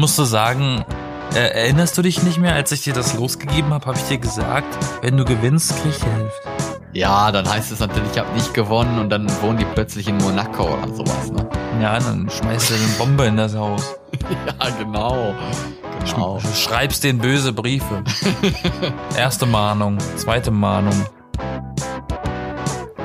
musst du sagen, äh, erinnerst du dich nicht mehr, als ich dir das losgegeben habe, habe ich dir gesagt, wenn du gewinnst, krieg ich Hälfte. Ja, dann heißt es natürlich, ich habe nicht gewonnen und dann wohnen die plötzlich in Monaco oder sowas, ne? Ja, dann schmeißt du eine Bombe in das Haus. ja, genau. genau. Sch schreibst denen böse Briefe. Erste Mahnung, zweite Mahnung.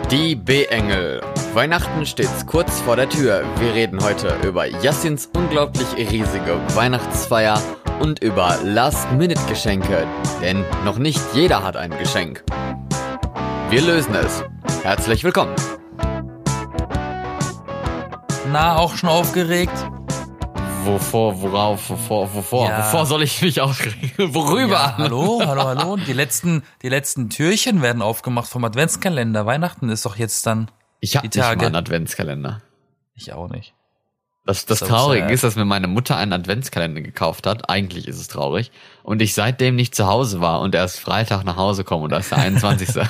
Die B-Engel. Weihnachten steht kurz vor der Tür. Wir reden heute über Yassins unglaublich riesige Weihnachtsfeier und über Last-Minute-Geschenke. Denn noch nicht jeder hat ein Geschenk. Wir lösen es. Herzlich willkommen. Na, auch schon aufgeregt? Wovor, worauf, wovor, wovor, Ja. wovor soll ich mich aufregen? Worüber? Ja, hallo, hallo, hallo. Die letzten, die letzten Türchen werden aufgemacht vom Adventskalender. Weihnachten ist doch jetzt dann. Ich habe nicht mal einen Adventskalender. Ich auch nicht. Das, das So Traurige ist, dass mir meine Mutter einen Adventskalender gekauft hat. Eigentlich ist es traurig. Und ich seitdem nicht zu Hause war und erst Freitag nach Hause komme und das ist der 21.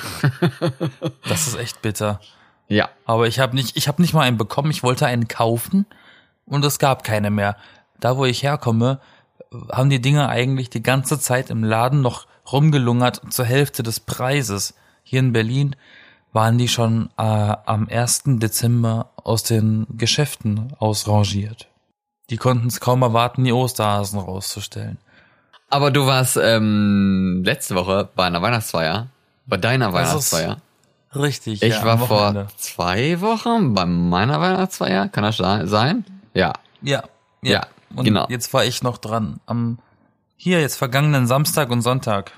Das ist echt bitter. ja. Aber ich habe nicht, ich habe nicht mal einen bekommen. Ich wollte einen kaufen und es gab keine mehr. Da, wo ich herkomme, haben die Dinge eigentlich die ganze Zeit im Laden noch rumgelungert zur Hälfte des Preises. Hier in Berlin waren die schon äh, am 1. Dezember aus den Geschäften ausrangiert. Die konnten es kaum erwarten, die Osterhasen rauszustellen. Aber du warst ähm, letzte Woche bei einer Weihnachtsfeier. Bei deiner Weihnachtsfeier. Richtig. Ich ja, war vor zwei Wochen bei meiner Weihnachtsfeier. Kann das se- sein? Ja. Ja, ja. Ja, und genau. jetzt war ich noch dran. Am hier jetzt vergangenen Samstag und Sonntag.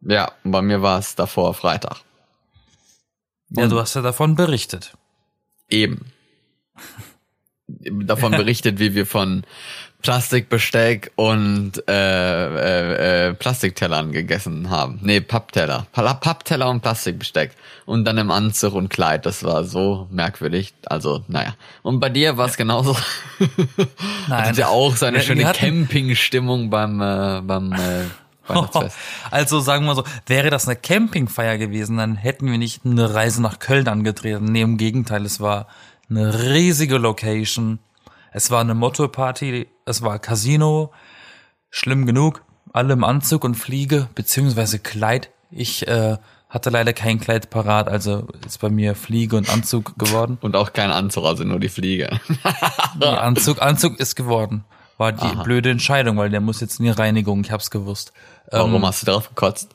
Ja, bei mir war es davor Freitag. Ja, du hast ja davon berichtet. Eben. Davon berichtet, wie wir von Plastikbesteck und äh, äh, äh, Plastiktellern gegessen haben. Nee, Pappteller. Pa- Pappteller und Plastikbesteck. Und dann im Anzug und Kleid. Das war so merkwürdig. Also, naja. Und bei dir war es genauso. Nein. Hattet ihr auch so eine Wir- schöne Campingstimmung beim, äh, beim äh, Weihnachtsfest? Also sagen wir so, wäre das eine Campingfeier gewesen, dann hätten wir nicht eine Reise nach Köln angetreten. Nee, im Gegenteil, es war eine riesige Location. Es war eine Motto-Party, es war Casino, schlimm genug, alle im Anzug und Fliege, beziehungsweise Kleid. Ich äh, hatte leider kein Kleid parat, also ist bei mir Fliege und Anzug geworden. Und auch kein Anzug, also nur die Fliege. Nee, Anzug, Anzug ist geworden. War die blöde Entscheidung, weil der muss jetzt in die Reinigung, ich hab's gewusst. Warum Ähm, hast du drauf gekotzt?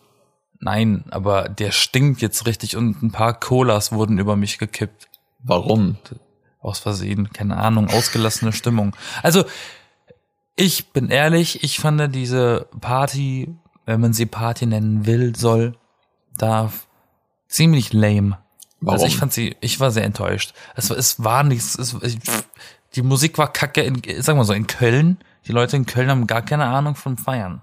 Nein, aber der stinkt jetzt richtig und ein paar Colas wurden über mich gekippt. Warum? Aus Versehen, keine Ahnung, ausgelassene Stimmung. Also, ich bin ehrlich, ich fand diese Party, wenn man sie Party nennen will, soll, darf, ziemlich lame. Warum? Also ich fand sie, ich war sehr enttäuscht. Es, war- es war nichts, es, die Musik war kacke in, sagen wir so, in Köln. Die Leute in Köln haben gar keine Ahnung von Feiern.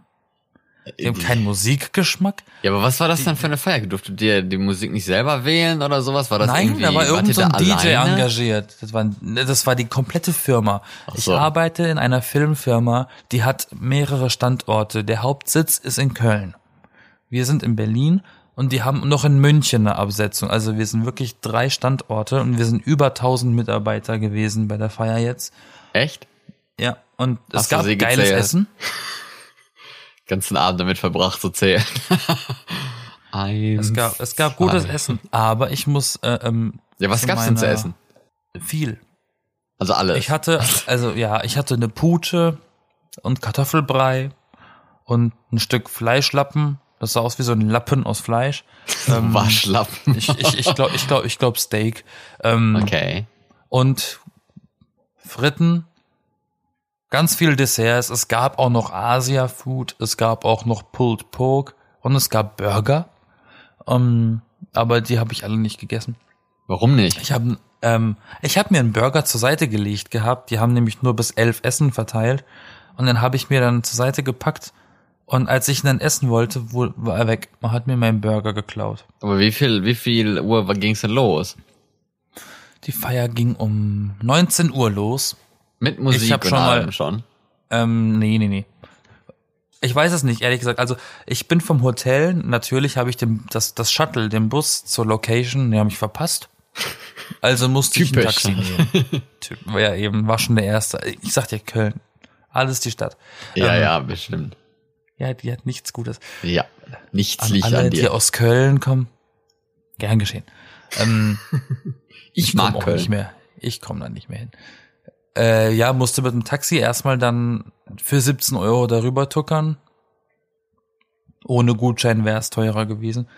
Die haben keinen Musikgeschmack. Ja, aber was war das dann für eine Feier? Durftet ihr dir die Musik nicht selber wählen oder sowas? War das Nein, irgendwie, da war wart irgend ihr so DJ alleine? engagiert. Das war, das war die komplette Firma. Ich so. arbeite in einer Filmfirma, die hat mehrere Standorte. Der Hauptsitz ist in Köln. Wir sind in Berlin und die haben noch in München eine Absetzung. Also wir sind wirklich drei Standorte und wir sind über 1000 Mitarbeiter gewesen bei der Feier jetzt. Echt? Ja, und es Hast du gab geiles gezählt? Essen. Ganzen Abend damit verbracht zu zählen. Eins, Es gab, es gab gutes. Essen. Aber ich muss, äh, ähm, Ja, was gab's denn zu essen? Viel. Also alles. Ich hatte, also ja, ich hatte eine Pute und Kartoffelbrei und ein Stück Fleischlappen. Das sah aus wie so ein Lappen aus Fleisch. Ähm, Waschlappen. ich ich, ich glaube, ich glaube, ich glaube Steak. Ähm, Okay. Und Fritten, ganz viel Desserts. Es gab auch noch Asia-Food. Es gab auch noch Pulled Pork und es gab Burger. Ähm, aber die habe ich alle nicht gegessen. Warum nicht? Ich habe ähm, ich hab mir einen Burger zur Seite gelegt gehabt. Die haben nämlich nur bis elf Essen verteilt. Und dann habe ich mir dann zur Seite gepackt. Und als ich ihn dann essen wollte, wo- war er weg. Man hat mir meinen Burger geklaut. Aber wie viel, wie viel Uhr ging's denn los? Die Feier ging um 19 Uhr los. Mit Musik Ich hab und schon mal- allem schon. Ähm, nee, nee, nee. Ich weiß es nicht, ehrlich gesagt. Also ich bin vom Hotel, natürlich habe ich den, das, das Shuttle, den Bus zur Location, den habe ich verpasst. Also musste ich ein Typisch. Taxi nehmen. Typ, war ja eben, war schon der erste. Ich sag dir Köln. Alles die Stadt. Ja, Ähm, ja, bestimmt. Ja, die hat nichts Gutes. Ja. Nichts An liegt alle, an die dir. aus Köln kommen, gern geschehen. Ähm, Ich komm mag Köln. nicht mehr. Ich komme da nicht mehr hin. Äh, ja, musste mit dem Taxi erstmal dann für 17 Euro darüber tuckern. Ohne Gutschein wäre es teurer gewesen.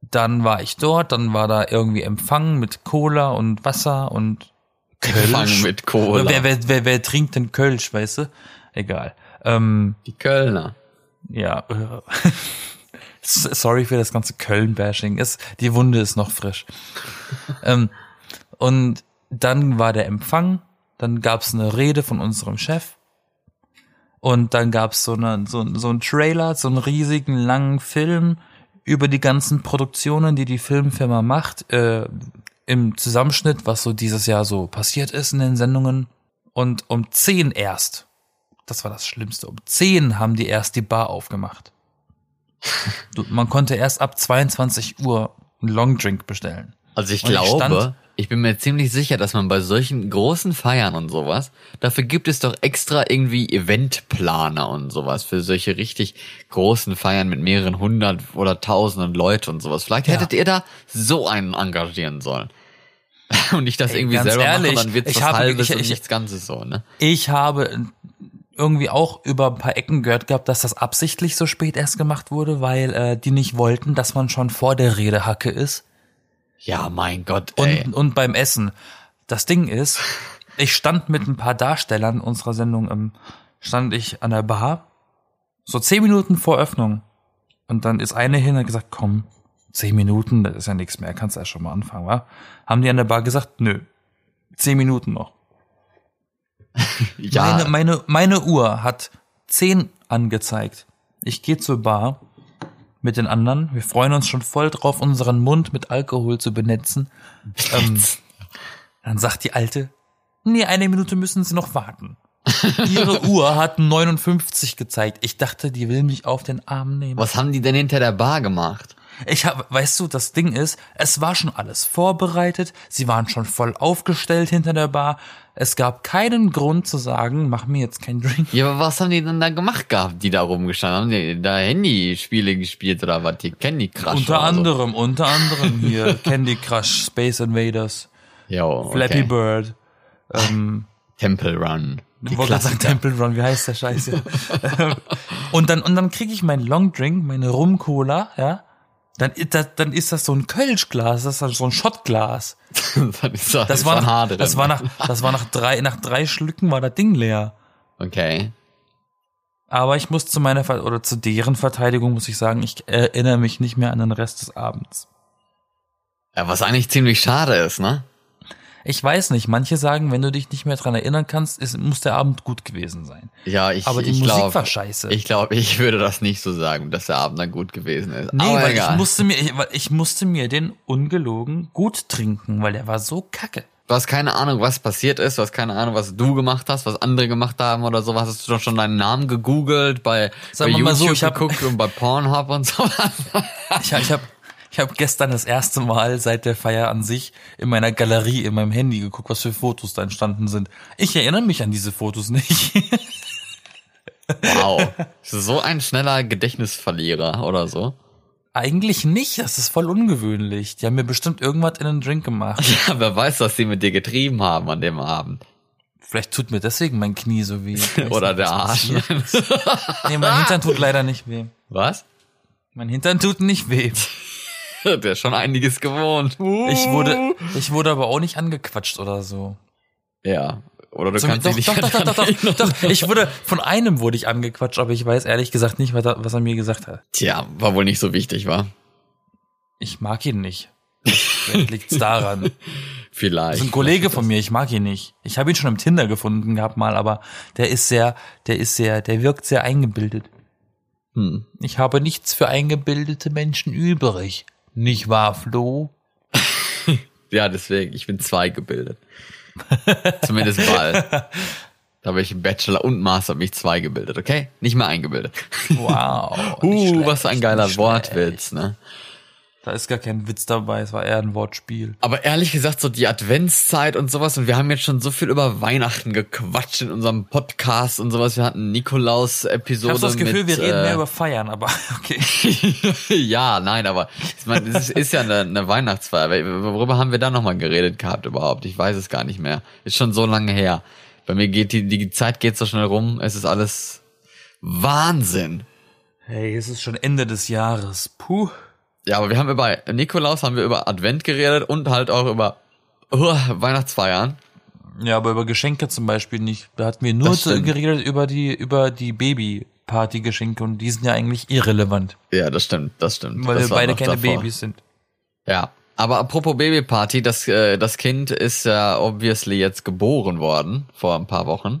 Dann war ich dort, dann war da irgendwie Empfang mit Cola und Wasser und Fangen mit Cola. Wer, wer, wer, wer trinkt denn Kölsch, weißt du? Egal. Ähm, Die Kölner. ja. Sorry für das ganze Köln-Bashing. Die Wunde ist noch frisch. ähm, und dann war der Empfang, dann gab's eine Rede von unserem Chef. Und dann gab's so, eine, so, so einen Trailer, so einen riesigen langen Film über die ganzen Produktionen, die die Filmfirma macht, äh, im Zusammenschnitt, was so dieses Jahr so passiert ist in den Sendungen. Und um 10 erst, das war das Schlimmste, um 10 haben die erst die Bar aufgemacht. Man konnte erst ab 22 Uhr einen Longdrink bestellen. Also ich Und glaube, ich bin mir ziemlich sicher, dass man bei solchen großen Feiern und sowas, dafür gibt es doch extra irgendwie Eventplaner und sowas für solche richtig großen Feiern mit mehreren hundert oder tausenden Leute und sowas. Vielleicht Ja. hättet ihr da so einen engagieren sollen. Und nicht das Ey, irgendwie selber ehrlich, machen, dann wird's ich was habe- halbes ich- und ich- nichts Ganzes so, ne? Ich habe irgendwie auch über ein paar Ecken gehört gehabt, dass das absichtlich so spät erst gemacht wurde, weil äh, die nicht wollten, dass man schon vor der Redehacke ist. Ja, mein Gott, ey. Und, und beim Essen. Das Ding ist, ich stand mit ein paar Darstellern unserer Sendung, ähm, stand ich an der Bar, so zehn Minuten vor Öffnung. Und dann ist eine hin und hat gesagt, komm, zehn Minuten, das ist ja nichts mehr, kannst ja schon mal anfangen, wa? Haben die an der Bar gesagt, nö, zehn Minuten noch. ja, Meine, meine, meine Uhr hat zehn angezeigt. Ich gehe zur Bar mit den anderen. Wir freuen uns schon voll drauf, unseren Mund mit Alkohol zu benetzen. Ähm, dann sagt die Alte, nee, eine Minute müssen Sie noch warten. Ihre Uhr hat 59 gezeigt. Ich dachte, die will mich auf den Arm nehmen. was haben die denn hinter der Bar gemacht? Ich habe, weißt du, das Ding ist, es war schon alles vorbereitet, sie waren schon voll aufgestellt hinter der Bar. Es gab keinen Grund zu sagen, mach mir jetzt keinen Drink. Ja, aber was haben die denn da gemacht gehabt, die da rumgestanden haben? Die da Handyspiele gespielt oder was? Die Candy Crush unter oder so? anderem, unter anderem hier Candy Crush, Space Invaders, Jo, Flappy okay. Bird, ähm, Temple Run. Ich wollte sagen. Temple Run, wie heißt der Scheiß hier? und dann, und dann kriege ich meinen Long Drink, meine Rum Cola, ja. Dann, ist das- dann ist das so ein Kölschglas, das ist dann so ein Schottglas. Das ist war, nach, das war nach, das war nach drei, nach drei Schlücken war das Ding leer. Okay. Aber ich muss zu meiner, Ver- oder zu deren Verteidigung muss ich sagen, ich erinnere mich nicht mehr an den Rest des Abends. Ja, was eigentlich ziemlich schade ist, ne? Ich weiß nicht, manche sagen, wenn du dich nicht mehr dran erinnern kannst, ist, muss der Abend gut gewesen sein. Ja, ich, Aber die ich Musik glaub, war scheiße. Ich glaube, ich würde das nicht so sagen, dass der Abend dann gut gewesen ist. Nee, Aber weil egal. ich musste mir, ich, weil ich musste mir den ungelogen gut trinken, weil der war so kacke. Du hast keine Ahnung, was passiert ist, du hast keine Ahnung, was du gemacht hast, was andere gemacht haben oder sowas. Hast du doch schon deinen Namen gegoogelt, bei, bei YouTube so, ich hab- geguckt und bei Pornhub und sowas. Ich, hab- ich habe ich hab gestern das erste Mal seit der Feier an sich in meiner Galerie, in meinem Handy geguckt, was für Fotos da entstanden sind. Ich erinnere mich an diese Fotos nicht. Wow. So ein schneller Gedächtnisverlierer oder so. Eigentlich nicht, das ist voll ungewöhnlich. Die haben mir bestimmt irgendwas in den Drink gemacht. Ja, wer weiß, was sie mit dir getrieben haben an dem Abend. Vielleicht tut mir deswegen mein Knie so weh. Oder der Arsch. Nee, mein Hintern tut leider nicht weh. Was? Mein Hintern tut nicht weh. Der ist schon einiges gewohnt. Ich wurde, ich wurde aber auch nicht angequatscht oder so. Ja. Oder du Zum- kannst doch, dich doch, nicht doch, doch, doch, erinnern. doch, doch. Ich wurde, von einem wurde ich angequatscht, aber ich weiß ehrlich gesagt nicht, was er, was er mir gesagt hat. Tja, war wohl nicht so wichtig, war? Ich mag ihn nicht. Vielleicht liegt's daran. Das Vielleicht. ist ein Kollege von mir, ich mag ihn nicht. Ich habe ihn schon im Tinder gefunden gehabt mal, aber der ist sehr, der ist sehr, der wirkt sehr eingebildet. Hm. Ich habe nichts für eingebildete Menschen übrig. Nicht wahr, Flo? Ja, deswegen, ich bin zwei gebildet. Zumindest bald. Da habe ich im Bachelor und Master mich zwei gebildet, okay? Nicht mehr eingebildet. Wow. Uh, was ein geiler Wortwitz, ne? Da ist gar kein Witz dabei, es war eher ein Wortspiel. Aber ehrlich gesagt, so die Adventszeit und sowas, und wir haben jetzt schon so viel über Weihnachten gequatscht in unserem Podcast und sowas. Wir hatten Nikolaus-Episode. Ich habe das Gefühl, mit, wir reden äh, mehr über Feiern, aber okay. ja, nein, aber ich meine, es ist, ist ja eine, eine Weihnachtsfeier. Worüber haben wir da nochmal geredet gehabt überhaupt? Ich weiß es gar nicht mehr. Ist schon so lange her. Bei mir geht die, die Zeit geht so schnell rum. Es ist alles Wahnsinn. Hey, es ist schon Ende des Jahres. Puh. Ja, aber wir haben über Nikolaus, haben wir über Advent geredet und halt auch über uh, Weihnachtsfeiern. Ja, aber über Geschenke zum Beispiel nicht. Da hatten wir nur zu- geredet über die, über die Baby-Party-Geschenke und die sind ja eigentlich irrelevant, Ja, das stimmt, das stimmt. weil das wir beide keine davor. Babys sind. Ja. Aber apropos Babyparty, das, äh, das Kind ist ja obviously jetzt geboren worden vor ein paar Wochen.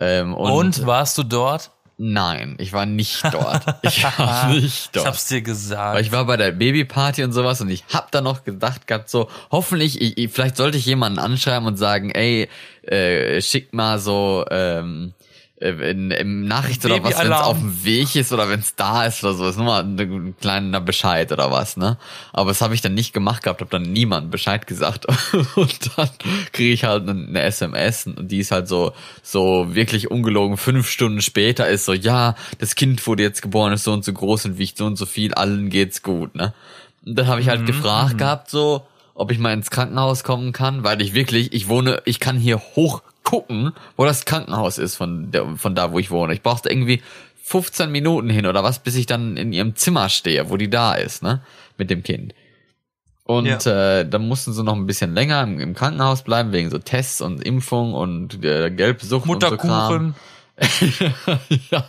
Ähm, und, Und, warst du dort? Nein, ich war nicht dort. Ich war nicht Ich dort. hab's dir gesagt. Weil ich war bei der Babyparty und sowas und ich hab da noch gedacht gehabt, so, hoffentlich, ich, ich, vielleicht sollte ich jemanden anschreiben und sagen, ey, äh, schick mal so, ähm, äh, in, im Nachricht oder was, wenn es auf dem Weg ist oder wenn es da ist oder so, ist nur mal ein, ein kleiner Bescheid oder was, ne? Aber das habe ich dann nicht gemacht gehabt, hab dann niemand Bescheid gesagt. Und dann kriege ich halt eine, SMS und die ist halt so so wirklich ungelogen. Fünf Stunden später ist so ja das Kind wurde jetzt geboren ist so und so groß und wiegt so und so viel allen geht's gut ne? Und dann habe ich halt gefragt gehabt so ob ich mal ins Krankenhaus kommen kann weil ich wirklich ich wohne ich kann hier hoch gucken wo das Krankenhaus ist von der, von da wo ich wohne ich brauchte irgendwie 15 Minuten hin oder was bis ich dann in ihrem Zimmer stehe wo die da ist ne mit dem Kind und Ja. äh, dann mussten sie noch ein bisschen länger im, im Krankenhaus bleiben, wegen so Tests und Impfung und äh, Gelbsucht und so Kram. Mutterkuchen. ja.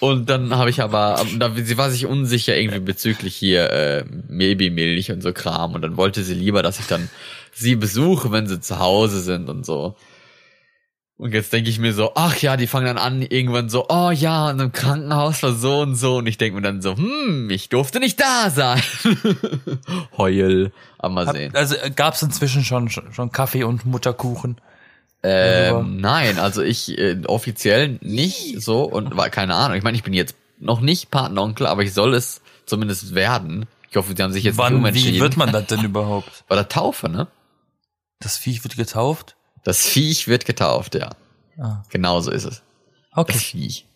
Und dann habe ich aber, da, sie war sich unsicher irgendwie bezüglich hier äh, Babymilch und so Kram. Und dann wollte sie lieber, dass ich dann sie besuche, wenn sie zu Hause sind und so. Und jetzt denke ich mir so, ach ja, die fangen dann an, irgendwann so, oh ja, in einem Krankenhaus war so und so. Und ich denke mir dann so, hm, ich durfte nicht da sein. Heul, aber mal sehen. Also äh, gab's inzwischen schon, schon Kaffee und Mutterkuchen. Ähm, nein, also ich äh, offiziell nicht so und war keine Ahnung. Ich meine, ich bin jetzt noch nicht Patenonkel, aber ich soll es zumindest werden. Ich hoffe, sie haben sich jetzt Wann, wie wird man das denn überhaupt? Bei der Taufe, ne? Das Viech wird getauft? Das Viech wird getauft, ja. Ah. Genau so ist es. Okay. Das Viech.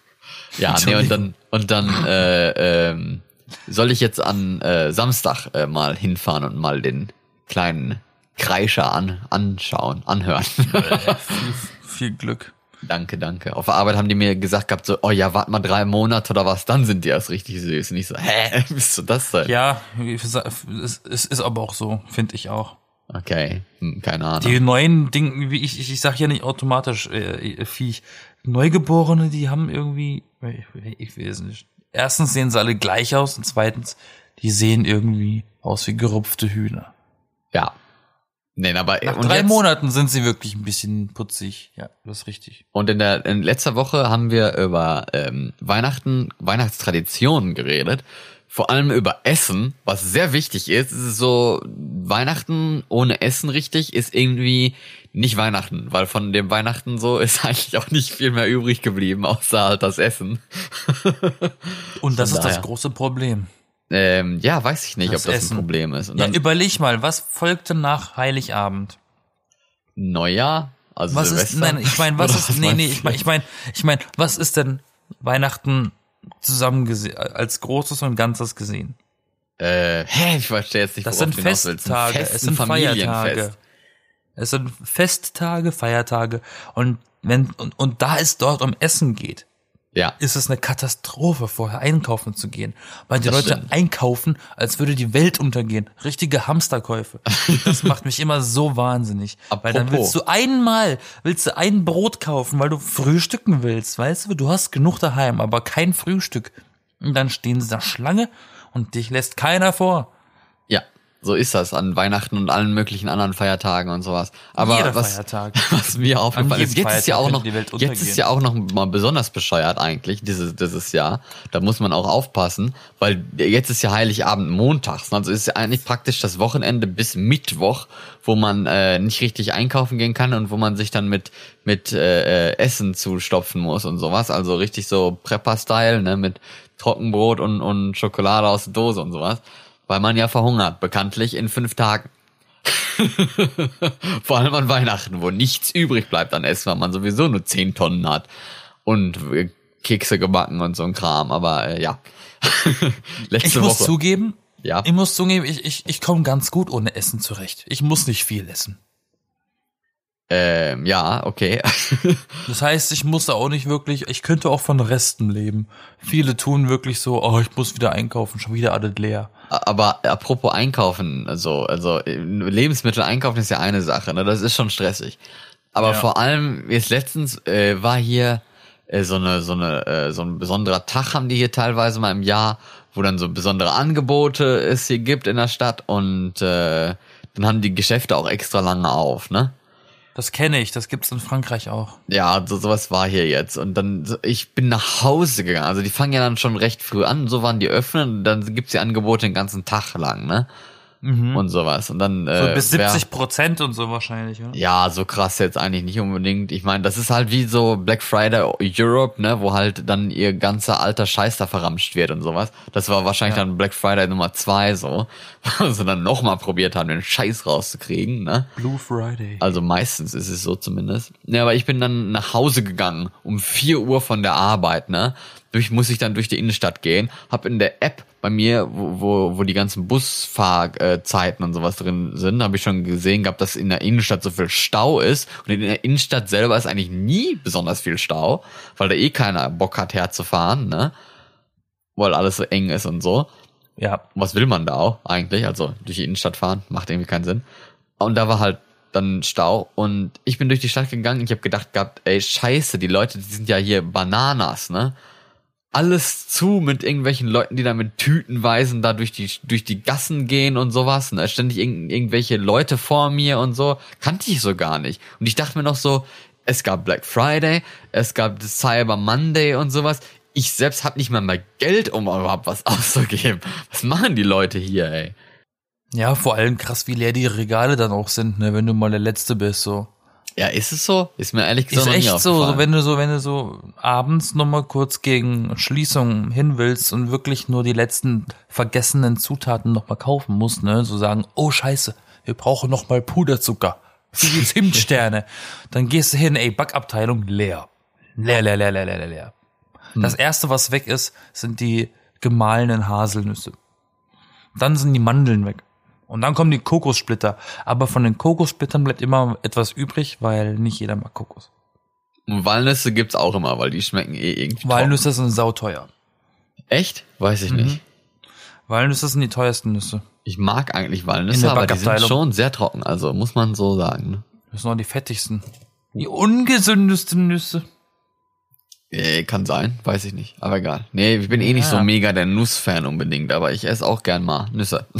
ja, nee, und dann und dann äh, ähm, soll ich jetzt an äh, Samstag äh, mal hinfahren und mal den kleinen Kreischer an anschauen, anhören. viel, viel Glück. Danke, danke. Auf der Arbeit haben die mir gesagt gehabt, so, oh ja, wart mal drei Monate oder was, dann sind die erst richtig süß. Und ich so, hä, bist du das denn? Ja, es, es ist aber auch so, finde ich auch. Okay, hm, keine Ahnung. Die neuen Dinge, wie ich, ich, ich sag ja nicht automatisch äh, Viech. Neugeborene, die haben irgendwie, ich, ich es nicht. Erstens sehen sie alle gleich aus und zweitens, die sehen irgendwie aus wie gerupfte Hühner. ja. Nee, aber Nach und drei jetzt, Monaten sind sie wirklich ein bisschen putzig. Ja, das ist richtig. Und in der in letzter Woche haben wir über ähm, Weihnachten, Weihnachtstraditionen geredet. Vor allem über Essen, was sehr wichtig ist. Es ist so, Weihnachten ohne Essen richtig ist irgendwie nicht Weihnachten, weil von dem Weihnachten so ist eigentlich auch nicht viel mehr übrig geblieben, außer halt das Essen. Und das ist das große Problem. Ähm, ja, weiß ich nicht, Das ob das Essen. ein Problem ist. Und Ja, dann überleg mal, was folgte nach Heiligabend? Neujahr, also Was Silvester. ist, nein, ich meine, was Oder ist, nee, nee, meinst ich meine, ich meine, ich meine, was ist denn Weihnachten zusammen als Großes und Ganzes gesehen? Äh, hä, ich verstehe jetzt nicht, Das sind Festtage, Fest, es sind Familienfest. Feiertage. Es sind Festtage, Feiertage und wenn und, und da es dort um Essen geht, Ja, ist es eine Katastrophe, vorher einkaufen zu gehen. Weil die Das Leute stimmt. einkaufen, als würde die Welt untergehen. Richtige Hamsterkäufe. Das macht mich immer so wahnsinnig. Weil dann Apropos. willst du einmal, willst du ein Brot kaufen, weil du frühstücken willst. Weißt du, du hast genug daheim, aber kein Frühstück. Und dann stehen sie da Schlange und dich lässt keiner vor. So ist das an Weihnachten und allen möglichen anderen Feiertagen und sowas. Aber Jeder was, Feiertag. was mir aufgefallen ist, jetzt ist ja auch noch, jetzt ist ja auch noch mal besonders bescheuert eigentlich, dieses, dieses Jahr. Da muss man auch aufpassen, weil jetzt ist ja Heiligabend montags. Also ist ja eigentlich praktisch das Wochenende bis Mittwoch, wo man äh, nicht richtig einkaufen gehen kann und wo man sich dann mit, mit äh, äh, Essen zustopfen muss und sowas. Also richtig so Prepper-Style, ne, mit Trockenbrot und, und Schokolade aus der Dose und sowas. Weil man ja verhungert, bekanntlich in fünf Tagen. Vor allem an Weihnachten, wo nichts übrig bleibt an Essen, weil man sowieso nur 10 Tonnen hat. Und Kekse gebacken und so ein Kram. Aber äh, ja. Letzte Ich muss Woche. zugeben, Ja. ich muss zugeben, ich, ich, ich komme ganz gut ohne Essen zurecht. Ich muss nicht viel essen. Ähm, ja, okay. Das heißt, ich muss da auch nicht wirklich, ich könnte auch von Resten leben. Viele tun wirklich so, oh, ich muss wieder einkaufen, schon wieder alles leer. Aber apropos Einkaufen, also, also Lebensmittel einkaufen ist ja eine Sache, ne? Das ist schon stressig. Aber Ja. vor allem, jetzt letztens äh, war hier äh, so eine, so eine, äh, so ein besonderer Tag haben die hier teilweise mal im Jahr, wo dann so besondere Angebote es hier gibt in der Stadt und äh, dann haben die Geschäfte auch extra lange auf, ne? Das kenne ich, das gibt's in Frankreich auch. Ja, so, sowas war hier jetzt. Und dann, ich bin nach Hause gegangen. Also die fangen ja dann schon recht früh an, so waren die öffnen dann gibt's die Angebote den ganzen Tag lang, ne? Und sowas. Und dann. So äh, bis wer- 70 Prozent und so wahrscheinlich, oder? Ja, so krass jetzt eigentlich nicht unbedingt. Ich meine, das ist halt wie so Black Friday Europe, ne, wo halt dann ihr ganzer alter Scheiß da verramscht wird und sowas. Das war wahrscheinlich Ja. dann Black Friday Nummer zwei so, wo sie dann nochmal probiert haben, den Scheiß rauszukriegen, ne. Blue Friday. Also meistens ist es so zumindest. Ja, aber ich bin dann nach Hause gegangen um 4 Uhr von der Arbeit, ne? Durch muss ich dann durch die Innenstadt gehen, hab in der App bei mir, wo, wo, wo die ganzen Busfahrzeiten und sowas drin sind, habe ich schon gesehen gehabt, dass in der Innenstadt so viel Stau ist. Und in der Innenstadt selber ist eigentlich nie besonders viel Stau, weil da eh keiner Bock hat herzufahren, ne? Weil alles so eng ist und so Ja. was will man da auch eigentlich? Also durch die Innenstadt fahren, macht irgendwie keinen Sinn. Und da war halt dann Stau und ich bin durch die Stadt gegangen. Ich habe gedacht gehabt, ey Scheiße, die Leute, die sind ja hier Bananas, ne? Alles zu mit irgendwelchen Leuten, die da mit Tütenweisen da durch die durch die Gassen gehen und sowas. Ne? Ständig irgend, irgendwelche Leute vor mir und so kannte ich so gar nicht. Und ich dachte mir noch so, es gab Black Friday, es gab Cyber Monday und sowas. Ich selbst hab nicht mal mehr Geld, um überhaupt was auszugeben. Was machen die Leute hier, ey? Ja, vor allem krass, wie leer die Regale dann auch sind, ne, wenn du mal der Letzte bist, so. Ja, ist es so? Ist mir ehrlich gesagt Ist echt so, so, wenn du so, wenn du so abends nochmal kurz gegen Schließung hin willst und wirklich nur die letzten vergessenen Zutaten nochmal kaufen musst, ne, so sagen, oh scheiße, wir brauchen nochmal Puderzucker für die Zimtsterne. Dann gehst du hin, ey, Backabteilung leer. Leer, leer, leer, leer, leer, leer, leer. Das erste, was weg ist, sind die gemahlenen Haselnüsse. Dann sind die Mandeln weg. Und dann kommen die Kokossplitter. Aber von den Kokossplittern bleibt immer etwas übrig, weil nicht jeder mag Kokos. Und Walnüsse gibt's auch immer, weil die schmecken eh irgendwie Walnüsse sind sauteuer. trocken. Echt? Weiß ich nicht. Walnüsse sind die teuersten Nüsse. Ich mag eigentlich Walnüsse, aber die sind schon sehr trocken. Also muss man so sagen. Ne? Das sind auch die fettigsten. Die ungesündesten Nüsse. Äh, kann sein, weiß ich nicht. Aber egal. Nee, ich bin eh nicht Ja. so mega der Nussfan unbedingt, aber ich esse auch gern mal Nüsse.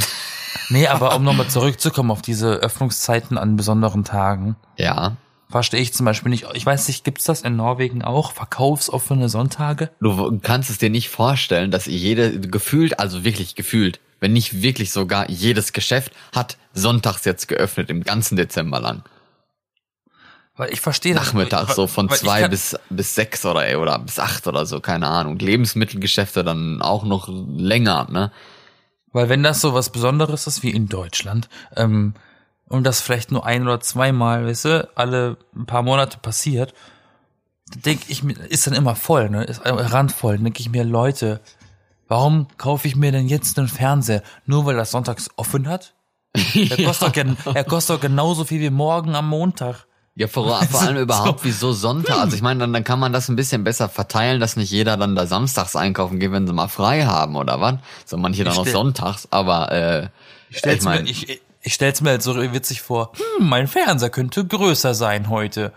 Nee, aber um nochmal zurückzukommen auf diese Öffnungszeiten an besonderen Tagen, ja. verstehe ich zum Beispiel nicht. Ich weiß nicht, gibt's das in Norwegen auch? Verkaufsoffene Sonntage? Du kannst es dir nicht vorstellen, dass jede, gefühlt, also wirklich gefühlt, wenn nicht wirklich sogar jedes Geschäft hat sonntags jetzt geöffnet, im ganzen Dezember lang. Weil ich verstehe das- Nachmittags so von zwei bis, bis sechs oder, oder bis acht oder so, keine Ahnung. Lebensmittelgeschäfte dann auch noch länger, ne? Weil wenn das so was Besonderes ist wie in Deutschland, ähm, und das vielleicht nur ein oder zweimal, weißt du, alle ein paar Monate passiert, denke ich mir, ist dann immer voll, ne? Ist randvoll. Denke ich mir, Leute, warum kaufe ich mir denn jetzt einen Fernseher? Nur weil das sonntags offen hat? Er kostet, doch, er kostet doch genauso viel wie morgen am Montag. Ja, vor, vor allem überhaupt So. wieso Sonntag. Also ich meine, dann, dann kann man das ein bisschen besser verteilen, dass nicht jeder dann da samstags einkaufen geht, wenn sie mal frei haben oder was. So manche dann Ich auch sonntags, aber äh, Ich stell's, ich mein- mir, ich, ich stell's mir halt so witzig vor, hm, mein Fernseher könnte größer sein heute.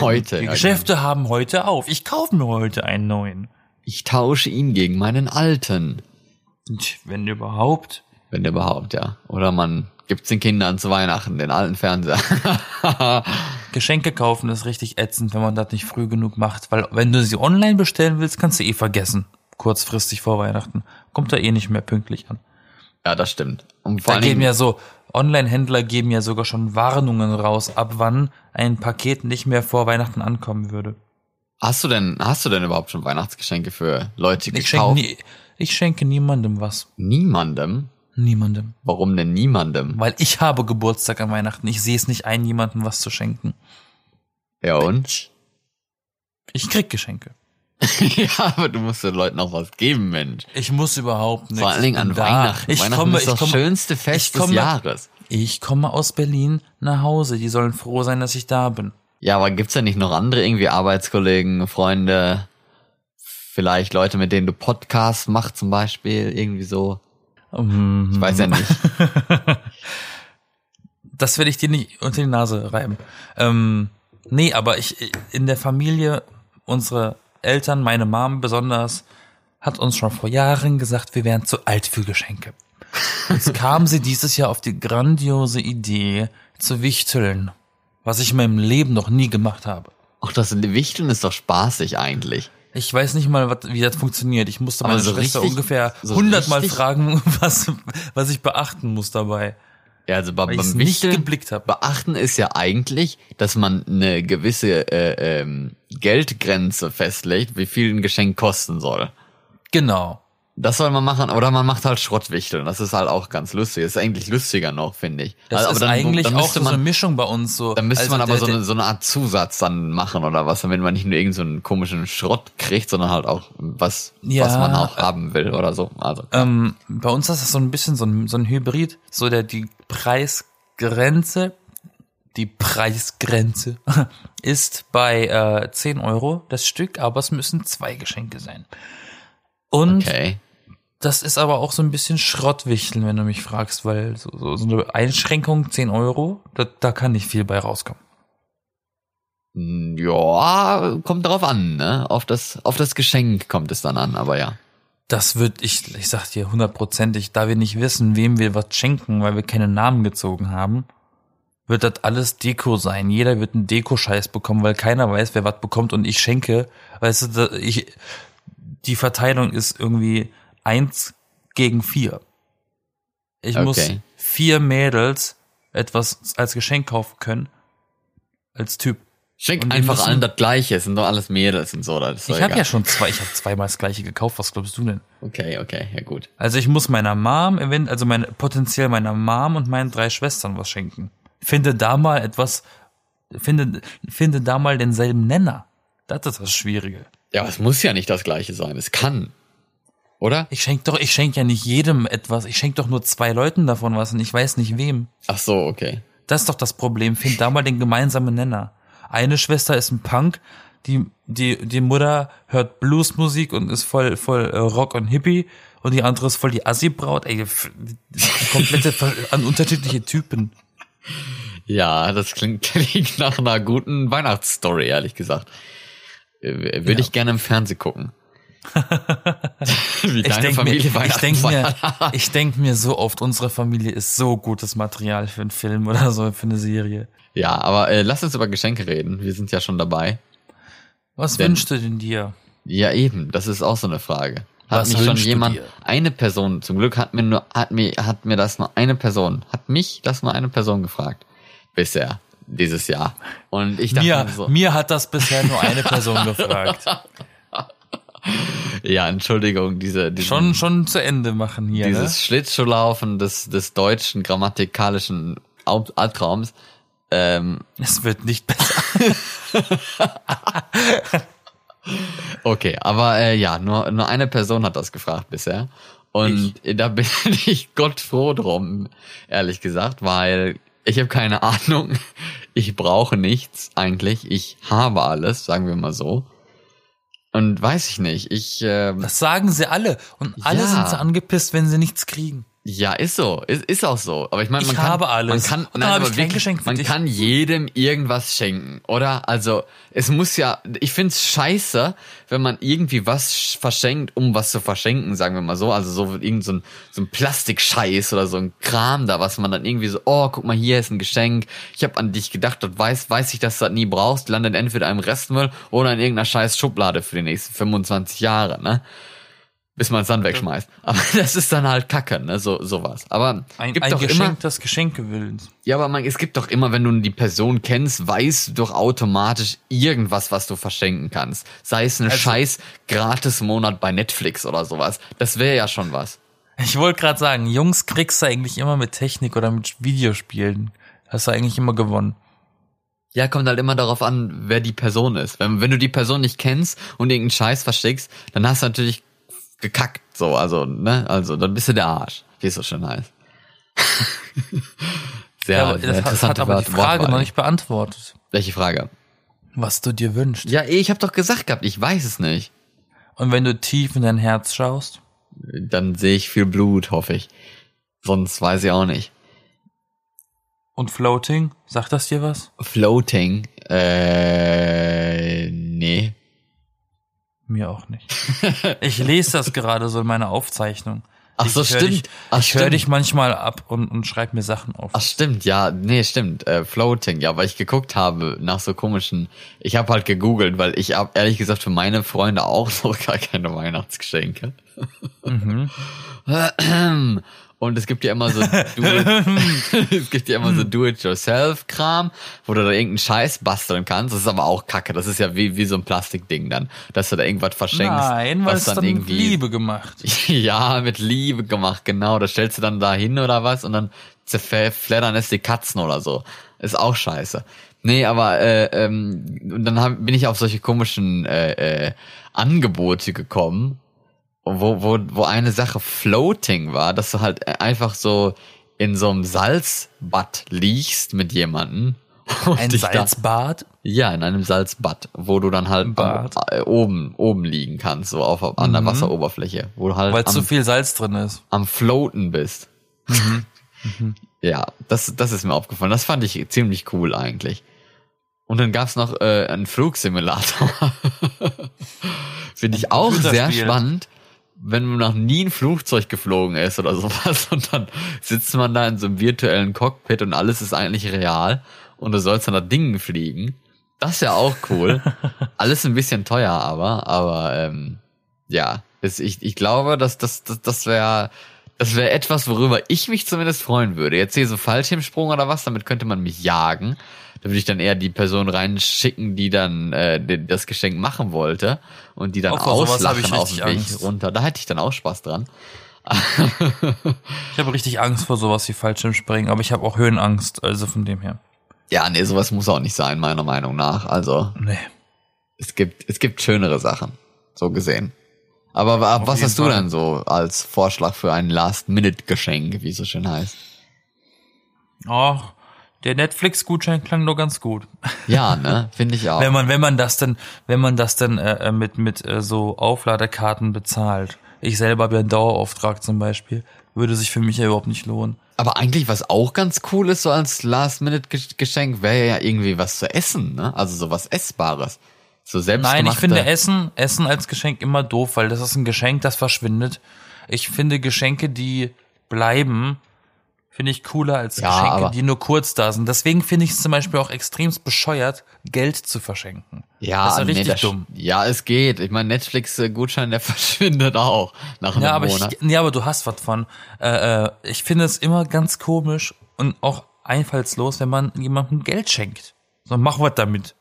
heute. Die ja, Geschäfte haben heute auf. Ich kaufe mir heute einen neuen. Ich tausche ihn gegen meinen alten. Wenn überhaupt. Wenn überhaupt, ja. Oder man gibt's den Kindern zu Weihnachten, den alten Fernseher. Geschenke kaufen ist richtig ätzend, wenn man das nicht früh genug macht, weil wenn du sie online bestellen willst, kannst du eh vergessen. Kurzfristig vor Weihnachten. Kommt da eh nicht mehr pünktlich an. ja, das stimmt. Und vor Da geben ja so, Online-Händler geben ja sogar schon Warnungen raus, ab wann ein Paket nicht mehr vor Weihnachten ankommen würde. hast du denn, hast du denn überhaupt schon Weihnachtsgeschenke für Leute Ich schenke, gekauft? nie, ich schenke niemandem was. Niemandem? Niemandem. Warum denn niemandem? Weil ich habe Geburtstag an Weihnachten. Ich sehe es nicht ein, jemandem was zu schenken. Ja und? Ich krieg Geschenke. ja, aber du musst den Leuten auch was geben, Mensch. Ich muss überhaupt nichts. Vor allen Dingen an da. Weihnachten. Ich Weihnachten komme, ist ich das komme, schönste Fest komme- des Jahres. ich komme aus Berlin nach Hause. Die sollen froh sein, dass ich da bin. Ja, aber gibt's denn nicht noch andere irgendwie Arbeitskollegen, Freunde, vielleicht Leute, mit denen du Podcasts machst zum Beispiel, irgendwie so? Mhm. Ich weiß ja nicht. Das werde ich dir nicht unter die Nase reiben. Ähm, nee, aber ich in der Familie, unsere Eltern, meine Mom besonders, hat uns schon vor Jahren gesagt, wir wären zu alt für Geschenke. Jetzt kam sie dieses Jahr auf die grandiose Idee zu wichteln, was ich in meinem Leben noch nie gemacht habe. Ach, das Wichteln ist doch spaßig eigentlich. Ich weiß nicht mal, wie das funktioniert. Ich musste meine so Schwester richtig- ungefähr so hundertmal fragen, was, was ich beachten muss dabei. Ja, also bei, beim nicht geblickt hab. beachten ist ja eigentlich, dass man eine gewisse äh, ähm, Geldgrenze festlegt, wie viel ein Geschenk kosten soll. Genau. Das soll man machen, oder man macht halt Schrottwichteln. Das ist halt auch ganz lustig. Das ist eigentlich lustiger noch, finde ich. Das Also, ist dann- eigentlich dann auch so eine man, Mischung bei uns so. Dann müsste Also man aber der- so, eine, so eine Art Zusatz dann machen oder was, damit man nicht nur irgend so einen komischen Schrott kriegt, sondern halt auch was, Ja, was man auch haben will oder so. Also Ähm, bei uns ist das so ein bisschen so ein, so ein Hybrid, so der die Preisgrenze, die Preisgrenze ist bei äh, 10 Euro das Stück, aber es müssen zwei Geschenke sein. Und okay. das ist aber auch so ein bisschen Schrottwichteln, wenn du mich fragst, weil so, so, so eine Einschränkung 10 Euro, da, da kann nicht viel bei rauskommen. Hm, Ja, kommt drauf an, ne? Auf das, auf das Geschenk kommt es dann an, aber ja. Das wird, ich, ich sag dir hundertprozentig, da wir nicht wissen, wem wir was schenken, weil wir keine Namen gezogen haben, wird das alles Deko sein. Jeder wird einen Deko-Scheiß bekommen, weil keiner weiß, wer was bekommt und ich schenke. Weißt du, ich, die Verteilung ist irgendwie eins gegen vier. Ich muss Okay. vier Mädels etwas als Geschenk kaufen können. Als Typ. Schenk einfach müssen- allen das Gleiche, es sind doch alles Mädels und so. Das Ich habe ja schon zwei, ich habe zweimal das gleiche gekauft. Was glaubst du denn? Okay, okay, ja gut. Also ich muss meiner Mom, event- also meine, potenziell meiner Mom und meinen drei Schwestern was schenken. Finde da mal etwas, finde, finde da mal denselben Nenner. Das ist das Schwierige. Ja, aber es muss ja nicht das Gleiche sein. Es kann. Oder? Ich schenk doch, ich schenk ja nicht jedem etwas. Ich schenk doch nur zwei Leuten davon was und ich weiß nicht wem. Ach so, okay. Das ist doch das Problem. Find da mal den gemeinsamen Nenner. Eine Schwester ist ein Punk, die, die, die Mutter hört Bluesmusik und ist voll, voll äh, Rock und Hippie und die andere ist voll die Assi-Braut. Ey, komplette, an unterschiedliche Typen. Ja, das klingt, klingt nach einer guten Weihnachtsstory, ehrlich gesagt. Äh, Würde Ja. ich gerne im Fernsehen gucken. Wie Ich deine denke mir, Familie ich denk mir, ich denk mir so oft, unsere Familie ist so gutes Material für einen Film oder so, für eine Serie. Ja, aber äh, lass uns über Geschenke reden. Wir sind ja schon dabei. Was Denn- wünschst du denn dir? Ja, eben. Das ist auch so eine Frage. Hat Was mich schon jemand, eine Person, zum Glück hat mir nur, hat mir, hat mir das nur eine Person, hat mich das nur eine Person gefragt. Bisher. Dieses Jahr. Und ich dachte Mir, so, mir hat das bisher nur eine Person gefragt. ja, Entschuldigung, diese, diesen, Schon, schon zu Ende machen hier, ne? dieses Schlittschuhlaufen des, des deutschen grammatikalischen Al- Albtraums. Ähm, Es wird nicht besser. okay, aber äh, ja, nur, nur eine Person hat das gefragt bisher. Und da bin ich Gott froh drum, ehrlich gesagt, weil ich habe keine Ahnung. Ich brauche nichts eigentlich. Ich habe alles, sagen wir mal so. Und weiß ich nicht. Ich, äh, Das sagen sie alle. Und alle Ja. sind so angepisst, wenn sie nichts kriegen. Ja, ist so. Ist, ist auch so. Aber ich meine, man Ich kann, habe alles. Man kann, nein, aber wirklich, man dich. kann jedem irgendwas schenken, oder? Also, es muss ja, ich find's scheiße, wenn man irgendwie was sch- verschenkt, um was zu verschenken, sagen wir mal so. Also so irgend so ein, so ein Plastikscheiß oder so ein Kram da, was man dann irgendwie so, oh, guck mal, hier ist ein Geschenk. Ich habe an dich gedacht und weiß, weiß ich, dass du das nie brauchst. Landet entweder im Restmüll oder in irgendeiner scheiß Schublade für die nächsten 25 Jahre, ne? Bis man es dann wegschmeißt. Aber das ist dann halt Kacke, ne, so sowas. Aber Ein, gibt ein doch Geschenk immer, des Geschenkewillens. ja, aber man, es gibt doch immer, wenn du die Person kennst, weißt du doch automatisch irgendwas, was du verschenken kannst. Sei es ein Also- scheiß Gratis-Monat bei Netflix oder sowas. Das wäre ja schon was. Ich wollte gerade sagen, Jungs kriegst du eigentlich immer mit Technik oder mit Videospielen. Hast du eigentlich immer gewonnen. Ja, kommt halt immer darauf an, wer die Person ist. Wenn, wenn du die Person nicht kennst und irgendeinen Scheiß versteckst, dann hast du natürlich gekackt, so, also, ne, also, dann bist du der Arsch, wie es so schön heißt. sehr, Ja, aber sehr das hat, interessante hat aber die Wort- Frage Wortwahl. noch nicht beantwortet. Welche Frage? Was du dir wünschst. Ja, eh, ich habe doch gesagt gehabt, ich weiß es nicht. Und wenn du tief in dein Herz schaust, Dann sehe ich viel Blut, hoffe ich. Sonst weiß ich auch nicht. und Floating, sagt das dir was? Floating, äh, nee. Mir auch nicht. Ich lese das gerade so in meiner Aufzeichnung. Ach ich so, hör stimmt. Dich, Ach, ich höre dich manchmal ab und, und schreib mir Sachen auf. Ach stimmt, ja, nee, stimmt, äh, Floating, ja, weil ich geguckt habe nach so komischen, ich habe halt gegoogelt, weil ich hab ehrlich gesagt für meine Freunde auch noch gar keine Weihnachtsgeschenke. Mhm. Und es gibt ja immer so es gibt ja immer so Do-it-yourself-Kram, wo du da irgendeinen Scheiß basteln kannst. Das ist aber auch Kacke. Das ist ja wie, wie so ein Plastikding dann, dass du da irgendwas verschenkst. Nein, was dann dann mit irgendwie Liebe gemacht. Ja, mit Liebe gemacht, genau. Das stellst du dann da hin oder was und dann zerfleddern es die Katzen oder so. Ist auch scheiße. Nee, aber äh, ähm, dann hab, bin ich auf solche komischen äh, äh, Angebote gekommen, wo, wo, wo eine Sache Floating war, dass du halt einfach so in so einem Salzbad liegst mit jemandem. Ein dich da- Salzbad? ja, in einem Salzbad, wo du dann halt am, äh, oben, oben liegen kannst, so auf, an der Wasseroberfläche, wo du halt Weil am, zu viel Salz drin ist. am Floaten bist. ja, das, das ist mir aufgefallen. Das fand ich ziemlich cool eigentlich. Und dann gab's noch äh, einen Flugsimulator. Finde ich auch sehr spannend, wenn man noch nie ein Flugzeug geflogen ist oder sowas und dann sitzt man da in so einem virtuellen Cockpit und alles ist eigentlich real und du sollst dann da Dingen fliegen. Das ist ja auch cool. alles ein bisschen teuer, aber, aber ähm, ja, es, ich, ich glaube, dass das, das, das wäre das wäre etwas, worüber ich mich zumindest freuen würde. Jetzt hier so Fallschirmsprung oder was, damit könnte man mich jagen. Da würde ich dann eher die Person reinschicken, die dann äh, das Geschenk machen wollte und die dann Auch auslachen ich auf dem Weg Angst. runter. Da hätte ich dann auch Spaß dran. Ich habe richtig Angst vor sowas wie Fallschirmspringen, aber ich habe auch Höhenangst, also von dem her. Ja, nee, sowas muss auch nicht sein, meiner Meinung nach. Also Nee. es gibt es gibt schönere Sachen, so gesehen. Aber wa- was hast du Fall. dann so als Vorschlag für ein Last-Minute-Geschenk, wie es so schön heißt? Oh, der Netflix-Gutschein klang nur ganz gut. Ja, ne, finde ich auch. Wenn man, wenn man das denn, wenn man das denn äh, äh, mit, mit äh, so Aufladekarten bezahlt. Ich selber habe ja einen Dauerauftrag zum Beispiel. Würde sich für mich ja überhaupt nicht lohnen. Aber eigentlich, was auch ganz cool ist, so als Last-Minute-Geschenk, wäre ja irgendwie was zu essen, ne? Also so was Essbares. So. Nein, ich finde Essen, Essen als Geschenk immer doof, weil das ist ein Geschenk, das verschwindet. Ich finde Geschenke, die bleiben, finde ich cooler als Ja, Geschenke, die nur kurz da sind. Deswegen finde ich es zum Beispiel auch extremst bescheuert, Geld zu verschenken. Ja, das ist ja nee, richtig das, dumm. Ja, es geht. Ich meine, Netflix-Gutschein, der verschwindet auch nach einem Ja, aber Monat. ich, nee, aber du hast was von. Äh, äh, ich finde es immer ganz komisch und auch einfallslos, wenn man jemandem Geld schenkt. So, mach was damit.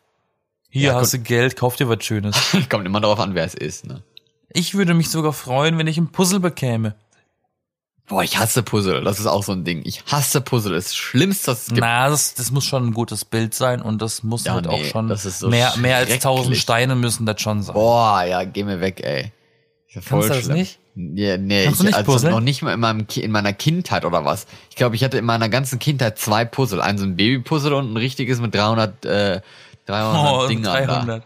Hier Ja, hast du Geld, kauf dir was Schönes. Kommt immer darauf an, wer es ist, ne? Ich würde mich sogar freuen, wenn ich ein Puzzle bekäme. Boah, ich hasse Puzzle. Das ist auch so ein Ding. Ich hasse Puzzle. Das Schlimmste, was es gibt. Na, das, das muss schon ein gutes Bild sein und das muss Ja, halt auch nee, schon das ist so mehr, mehr als tausend Steine müssen das schon sein. Boah, ja, geh mir weg, ey. Ja Kannst du das schlimm. nicht? Ja, nee, Kannst ich, nicht also noch nicht mal in, meinem, in meiner Kindheit oder was. Ich glaube, ich hatte in meiner ganzen Kindheit zwei Puzzle. Ein so ein Babypuzzle und ein richtiges mit 300, äh, 300 Oh, Dinger 300.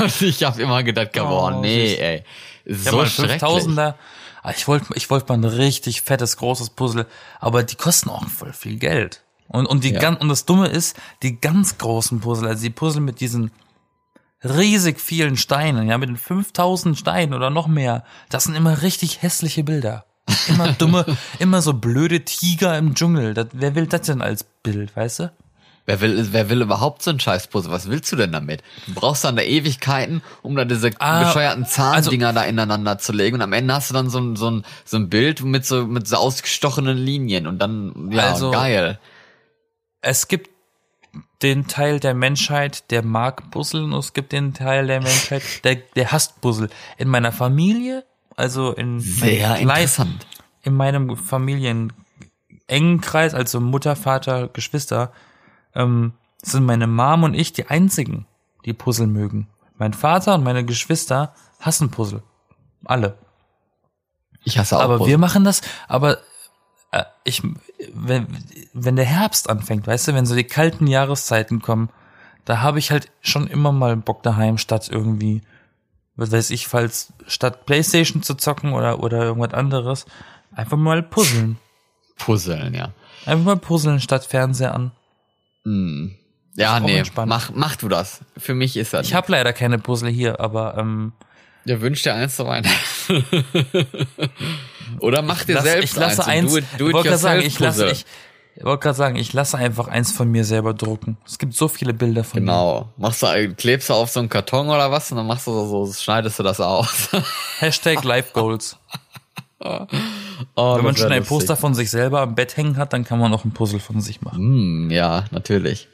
da. Ich habe immer gedacht, boah, Oh, nee, süß. ey. Ja, So mal schrecklich. 5000er. Ah, Ich wollte ich wollte mal ein richtig fettes, großes Puzzle, aber die kosten auch voll viel Geld. Und, und, die Ja. ganz, und das Dumme ist, die ganz großen Puzzle, also die Puzzle mit diesen riesig vielen Steinen, ja, mit den 5000 Steinen oder noch mehr, das sind immer richtig hässliche Bilder. Immer dumme, immer so blöde Tiger im Dschungel. Das, wer will das denn als Bild, weißt du? Wer will, wer will überhaupt so ein Scheißpuzzle? Was willst du denn damit? Du brauchst dann da Ewigkeiten, um da diese Ah, bescheuerten Zahndinger da ineinander zu legen. Und am Ende hast du dann so ein, so ein, so ein Bild mit so, mit so ausgestochenen Linien. Und dann, ja, Also- geil. es gibt den Teil der Menschheit, der mag Puzzle und es gibt den Teil der Menschheit, der, der hasst Puzzle. In meiner Familie, also in, Sehr interessant. in meinem Familien engen Kreis, also Mutter, Vater, Geschwister, ähm, sind meine Mom und ich die einzigen, die Puzzle mögen. Mein Vater und meine Geschwister hassen Puzzle. Alle. Ich hasse auch Aber Puzzle. wir machen das, aber äh, ich, wenn, wenn der Herbst anfängt, weißt du, wenn so die kalten Jahreszeiten kommen, da habe ich halt schon immer mal Bock daheim, statt irgendwie, was weiß ich, falls statt Playstation zu zocken oder, oder irgendwas anderes, einfach mal puzzeln. Puzzeln, ja. Einfach mal puzzeln statt Fernseher an. Hm. Ja, nee, entspannt. mach, mach du das. Für mich ist das. Ich habe leider keine Puzzle hier, aber ähm, Ja, wünsch dir eins zu Weihnachten. Oder mach dir lass, selbst ich lasse eins. eins. Do it, do ich it wollte gerade sagen, ich lasse, ich, ich wollte gerade sagen, ich lasse einfach eins von mir selber drucken. Es gibt so viele Bilder von mir. Genau. Machst du, klebst du auf so einen Karton oder was und dann machst du so, so schneidest du das aus. Hashtag Life Goals. oh, Wenn man schon ein. Poster von sich selber am Bett hängen hat, dann kann man auch ein Puzzle von sich machen. Hm, ja, natürlich.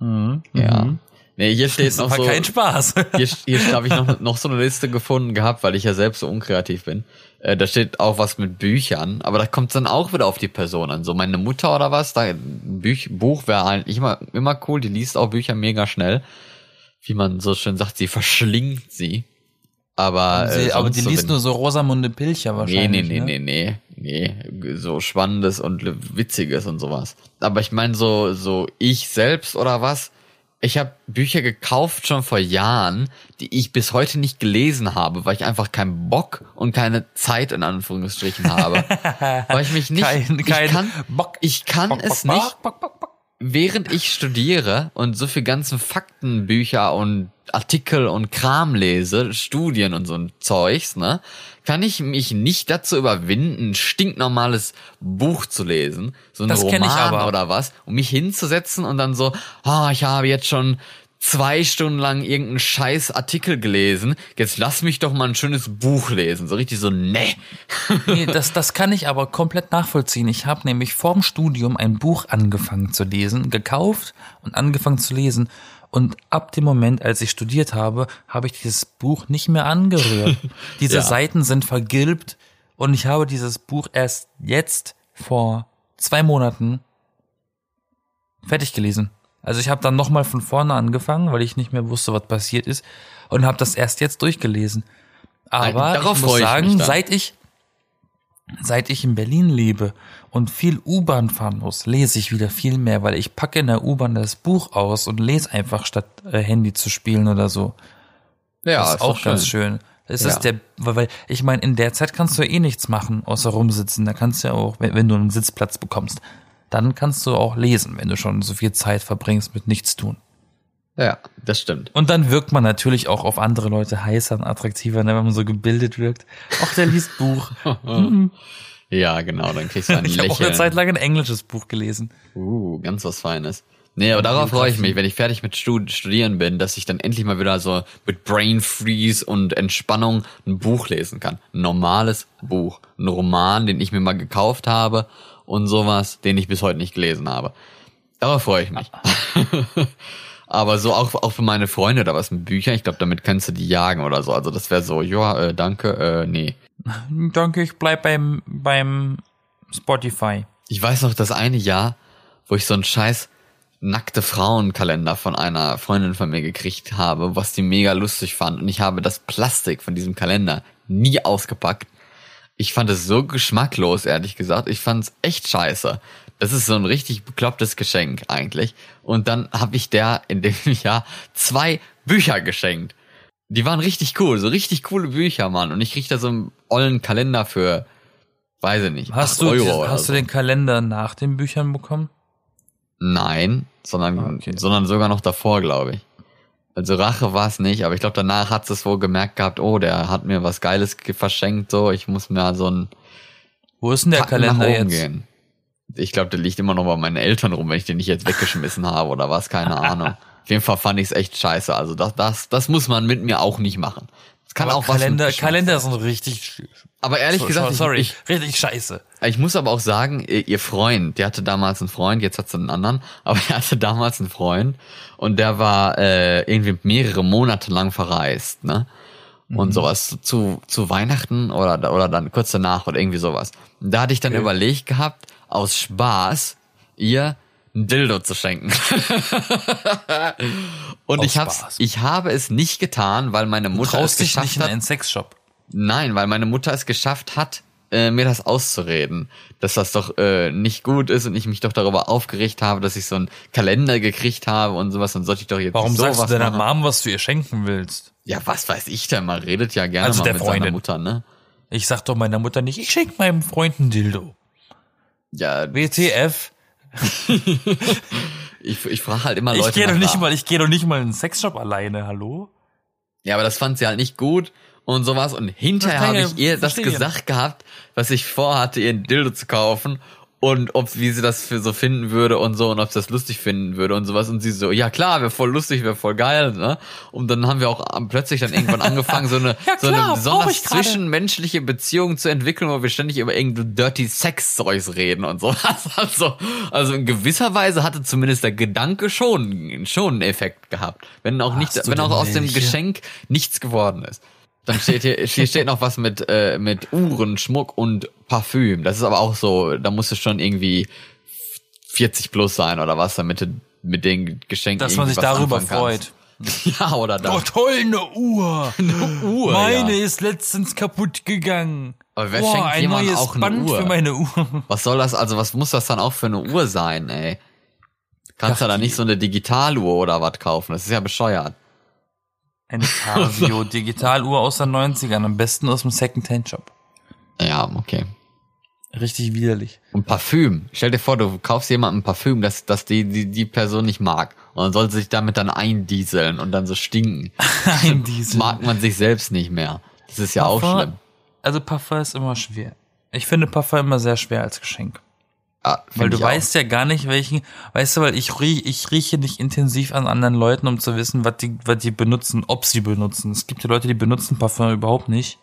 Mhm. Ja. Nee, hier steht Das noch so. kein Spaß. Hier, hier habe ich noch, noch so eine Liste gefunden gehabt, weil ich ja selbst so unkreativ bin. Äh, da steht auch was mit Büchern, aber da kommt dann auch wieder auf die Person an. So meine Mutter oder was, da ein Büch, Buch wäre eigentlich immer, immer cool, die liest auch Bücher mega schnell. Wie man so schön sagt, sie verschlingt sie. Aber, äh, Sie, aber sonst die so, liest nur so Rosamunde Pilcher Nee, wahrscheinlich. nee, nee, ne? nee, nee, nee, so Spannendes und Witziges und sowas. Aber ich meine so, so ich selbst oder was, ich habe Bücher gekauft schon vor Jahren, die ich bis heute nicht gelesen habe, weil ich einfach keinen Bock und keine Zeit in Anführungsstrichen habe. weil ich mich nicht, Kein- ich kein kann, Bock. ich kann Bock, es Bock, nicht, während ich studiere und so viel ganzen Faktenbücher und Artikel und Kram lese, Studien und so ein Zeugs, ne, kann ich mich nicht dazu überwinden, ein stinknormales Buch zu lesen, so ein Das Roman aber. oder was, um mich hinzusetzen und dann so, ah, ich habe jetzt schon zwei Stunden lang irgendeinen scheiß Artikel gelesen, jetzt lass mich doch mal ein schönes Buch lesen. So richtig so, ne. Nee, das, das kann ich aber komplett nachvollziehen. Ich habe nämlich vorm Studium ein Buch angefangen zu lesen, gekauft und angefangen zu lesen. Und ab dem Moment, als ich studiert habe, habe ich dieses Buch nicht mehr angerührt. Diese Ja. Seiten sind vergilbt und ich habe dieses Buch erst jetzt vor zwei Monaten fertig gelesen. Also ich habe dann nochmal von vorne angefangen, weil ich nicht mehr wusste, was passiert ist und habe das erst jetzt durchgelesen. Aber Darauf ich muss ich sagen, seit ich seit ich in Berlin lebe und viel U-Bahn fahren muss, lese ich wieder viel mehr, weil ich packe in der U-Bahn das Buch aus und lese einfach statt äh, Handy zu spielen oder so. Ja, das ist auch doch ganz schön. Es Ja. ist der, weil weil ich meine, in der Zeit kannst du ja eh nichts machen, außer rumsitzen. Da kannst du ja auch, wenn, wenn du einen Sitzplatz bekommst, dann kannst du auch lesen, wenn du schon so viel Zeit verbringst mit nichts tun. Ja, das stimmt. Und dann wirkt man natürlich auch auf andere Leute heißer und attraktiver, ne, wenn man so gebildet wirkt. Auch der liest Buch. Ja, genau, dann kriegst du ein Ich habe auch eine Zeit lang ein englisches Buch gelesen. Uh, ganz was Feines. Nee, aber darauf freue ich mich, wenn ich fertig mit Stud Studieren bin, dass ich dann endlich mal wieder so mit Brain Freeze und Entspannung ein Buch lesen kann. Ein normales Buch. Ein Roman, den ich mir mal gekauft habe und sowas, den ich bis heute nicht gelesen habe. Darauf freue ich mich. Aber so auch, auch für meine Freunde oder was mit Büchern, ich glaube, damit kannst du die jagen oder so. Also das wäre so, ja, äh, danke, äh, nee. Danke, ich bleib beim, beim Spotify. Ich weiß noch das eine Jahr, wo ich so einen scheiß nackte Frauenkalender von einer Freundin von mir gekriegt habe, was die mega lustig fand. Und ich habe das Plastik von diesem Kalender nie ausgepackt. Ich fand es so geschmacklos, ehrlich gesagt. Ich fand es echt scheiße. Das ist so ein richtig beklopptes Geschenk eigentlich. Und dann habe ich der in dem Jahr zwei Bücher geschenkt. Die waren richtig cool, so richtig coole Bücher, Mann. Und ich krieg da so einen ollen Kalender für, weiß ich nicht, Hast 8 du, Euro hast oder du so. den Kalender nach den Büchern bekommen? Nein, sondern, Ah, okay. sondern sogar noch davor, glaube ich. Also Rache war es nicht, aber ich glaube, danach hat es wohl gemerkt gehabt, oh, der hat mir was Geiles ge- verschenkt, so, ich muss mir so ein Wo ist denn der Kalender jetzt? gehen. Ich glaube, der liegt immer noch bei meinen Eltern rum, wenn ich den nicht jetzt weggeschmissen habe oder was, keine Ahnung. Auf jeden Fall fand ich es echt scheiße. Also das, das, das muss man mit mir auch nicht machen. Das kann Aber auch was Kalender, Geschmack Kalender sind richtig, Aber ehrlich so- gesagt, ich- sorry, Ich, richtig scheiße. ich muss aber auch sagen, ihr Freund, der hatte damals einen Freund, jetzt hat sie einen anderen, aber er hatte damals einen Freund und der war äh, irgendwie mehrere Monate lang verreist, ne? Und sowas zu, zu Weihnachten oder, oder dann kurz danach oder irgendwie sowas. Da hatte ich dann Okay. überlegt gehabt, aus Spaß, ihr ein Dildo zu schenken. und Aus ich hab's, Spaß. ich habe es nicht getan, weil meine Mutter es traust dich geschafft nicht in hat. einen Sexshop. Nein, weil meine Mutter es geschafft hat, äh, mir das auszureden, dass das doch äh, nicht gut ist und ich mich doch darüber aufgeregt habe, dass ich so einen Kalender gekriegt habe und sowas, dann sollte ich doch jetzt Warum nicht sagst du sowas deiner machen. Mom, was du ihr schenken willst? Ja, was weiß ich denn, man redet ja gerne Also mal der mit seiner Freundin. Mutter, ne? Ich sag doch meiner Mutter nicht, ich schenk meinem Freund ein Dildo. Ja, WTF? ich, ich frage halt immer Leute Ich gehe doch nicht mal, ich gehe doch nicht mal in einen Sexshop alleine, hallo? Ja, aber das fand sie halt nicht gut und sowas. Und hinterher habe ich ihr das gesagt gehabt, was ich vorhatte, ihr ein Dildo zu kaufen und ob wie sie das für so finden würde und so und ob sie das lustig finden würde und sowas. Und sie so, ja klar, wäre voll lustig, wäre voll geil, ne? Und dann haben wir auch plötzlich dann irgendwann angefangen, so eine, Ja, so klar, eine brauch besonders zwischenmenschliche Beziehung zu entwickeln, wo wir ständig über irgendein dirty Sex-Zeugs reden und so. Also, also in gewisser Weise hatte zumindest der Gedanke schon, schon einen Effekt gehabt. Wenn auch nicht, Hast du wenn auch aus dem? Geschenk nichts geworden ist. Dann steht hier, hier steht noch was mit, äh, mit Uhren, Schmuck und Parfüm. Das ist aber auch so, da musst du schon irgendwie 40 plus sein oder was, damit du mit den Geschenken Dass man sich darüber freut. Ja, oder das. Oh toll, eine Uhr. Uhr, Meine ja. ist letztens kaputt gegangen. Aber wer Boah, schenkt ein jemandem neues auch eine Band Uhr? für meine Uhr. Was soll das, also was muss das dann auch für eine Uhr sein, ey? Kannst du da nicht so eine Digitaluhr oder was kaufen? Das ist ja bescheuert. Eine Casio Digitaluhr aus den 90ern, am besten aus dem Second-Hand-Shop. Ja, okay. Richtig widerlich. Und Parfüm. Stell dir vor, du kaufst jemandem Parfüm, das, das die, die, die Person nicht mag. Und dann soll sie sich damit dann eindieseln und dann so stinken. Ein Diesel. Mag man sich selbst nicht mehr. Das ist ja auch Parfum- schlimm. Also Parfum ist immer schwer. Ich finde Parfum immer sehr schwer als Geschenk. Find Weil du ich auch. weißt ja gar nicht, welchen, weißt du, weil ich rieche, ich rieche nicht intensiv an anderen Leuten, um zu wissen, was die, was die benutzen, ob sie benutzen. Es gibt ja Leute, die benutzen Parfum überhaupt nicht.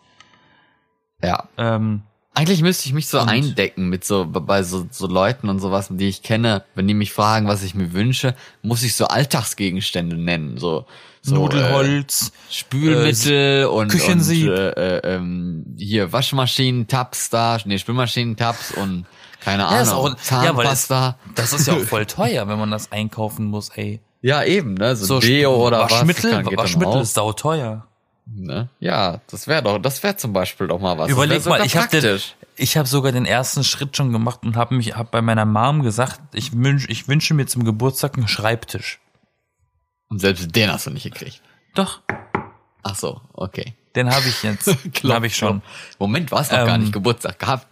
Ja. Ähm, Eigentlich müsste ich mich so eindecken mit so, bei so, so Leuten und sowas, die ich kenne. Wenn die mich fragen, was ich mir wünsche, muss ich so Alltagsgegenstände nennen. So, so Äh, Nudelholz, Spülmittel und, Küchensieb. und äh, äh, ähm, hier Waschmaschinen-Tabs da, nee, Spülmaschinen-Tabs und keine Ja, ist Ahnung, auch- ja, weil es- Zahnpasta. das ist ja auch voll teuer, wenn man das einkaufen muss, ey. Ja, eben, ne? So, So Deo oder Waschmittel, was. kann- Waschmittel ist sauteuer. ne? Ja, das wäre doch, das wäre zum Beispiel doch mal was. Das Überleg mal, ich habe ich hab sogar den ersten Schritt schon gemacht und habe mich hab bei meiner Mom gesagt, ich wünsch, ich wünsche mir zum Geburtstag einen Schreibtisch. Und selbst den hast du nicht gekriegt. Doch, Ach so, okay. den habe ich jetzt. den habe ich schon. Moment, du hast noch gar Ähm, nicht Geburtstag gehabt.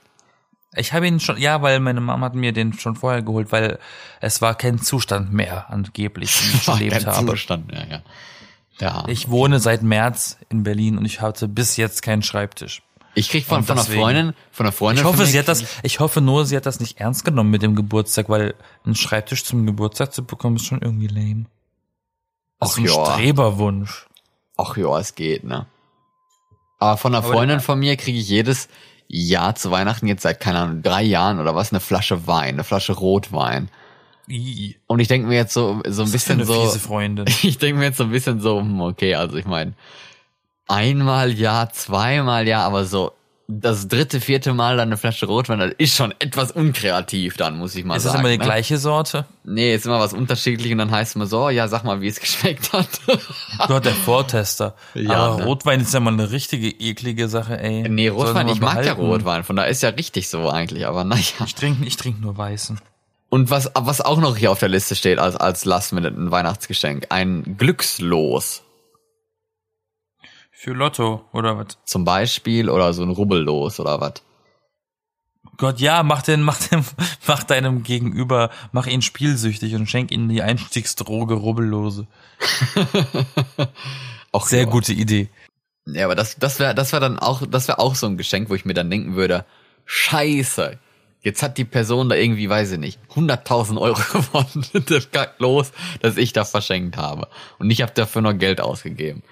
Ich habe ihn schon, ja, weil meine Mom hat mir den schon vorher geholt, weil es war kein Zustand mehr angeblich, dem ich gelebt kein habe. Zustand, ja, ja. Ja. Ich, Ich wohne seit März in Berlin und ich hatte bis jetzt keinen Schreibtisch. krieg von, von einer Freundin, von einer Freundin. Ich hoffe, sie hat das, ich hoffe nur, sie hat das nicht ernst genommen mit dem Geburtstag, weil einen Schreibtisch zum Geburtstag zu bekommen ist schon irgendwie lame. Das Ach ist ein. Streberwunsch. Ach ja, es geht, ne? Aber von einer Freundin von mir kriege ich jedes Jahr zu Weihnachten jetzt seit, keine Ahnung, drei Jahren oder was, eine Flasche Wein, eine Flasche Rotwein. Und ich denke mir jetzt so, so ein für bisschen so, ich denke mir jetzt so ein bisschen so, hm, okay, also ich meine, einmal ja, zweimal ja, aber so das dritte, vierte Mal dann eine Flasche Rotwein, das ist schon etwas unkreativ dann, muss ich mal Ist das sagen. immer die ne? gleiche Sorte? Nee, ist immer was unterschiedlich und dann heißt es immer so, ja, sag mal, wie es geschmeckt hat. Du hat der Vortester. Ja, Aber ne? Rotwein ist ja mal eine richtige eklige Sache, ey. nee, Rotwein, ich mag ja. Rotwein, von da ist ja richtig so eigentlich, aber naja. Ich trinke ich trink nur weißen. Und was, was auch noch hier auf der Liste steht als, als Last-Minute ein Weihnachtsgeschenk, ein Glückslos Für Lotto oder was? zum Beispiel oder so ein Rubbellos oder was. Gott, ja, mach den, mach den, mach deinem Gegenüber, mach ihn spielsüchtig und schenk ihm die Einstiegsdroge Rubbellose. Auch Sehr ja. gute Idee. Ja, aber das, das wäre, das wäre dann auch, das wäre auch so ein Geschenk, wo ich mir dann denken würde, Scheiße, jetzt hat die Person da irgendwie, weiß ich nicht, 100.000 Euro gewonnen. Das kackt los, dass ich das verschenkt habe. Und ich habe dafür noch Geld ausgegeben.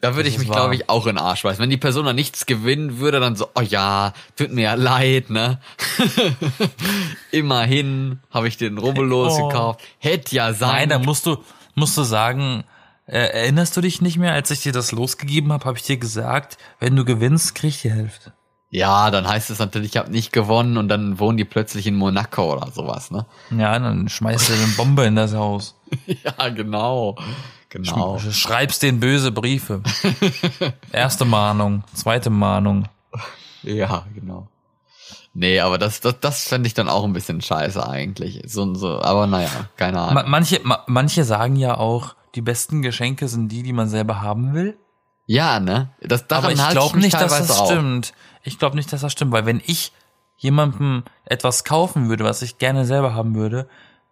Da würde ich mich, glaube ich, auch in den Arsch beißen. Wenn die Person da nichts gewinnen würde, dann so, oh ja, tut mir ja leid, ne? Immerhin habe ich den Rubbellos Oh. gekauft. Hätte ja sein Nein, da musst du, musst du sagen, äh, erinnerst du dich nicht mehr, als ich dir das losgegeben habe, habe ich dir gesagt, wenn du gewinnst, krieg ich die Hälfte. Ja, dann heißt es natürlich, ich habe nicht gewonnen und dann wohnen die plötzlich in Monaco oder sowas, ne? Ja, dann schmeißt du eine Bombe in das Haus. Ja, genau. Genau. Schreibst den böse Briefe. Erste Mahnung, zweite Mahnung. Ja, genau. Nee, aber das, das, das fände ich dann auch ein bisschen scheiße eigentlich. So, so, aber naja, keine Ahnung. Ma manche, ma manche sagen ja auch, die besten Geschenke sind die, die man selber haben will. ja, ne? Das, daran Aber ich glaube nicht, dass das auch. stimmt. Ich glaube nicht, dass das stimmt, weil wenn ich jemandem etwas kaufen würde, was ich gerne selber haben würde,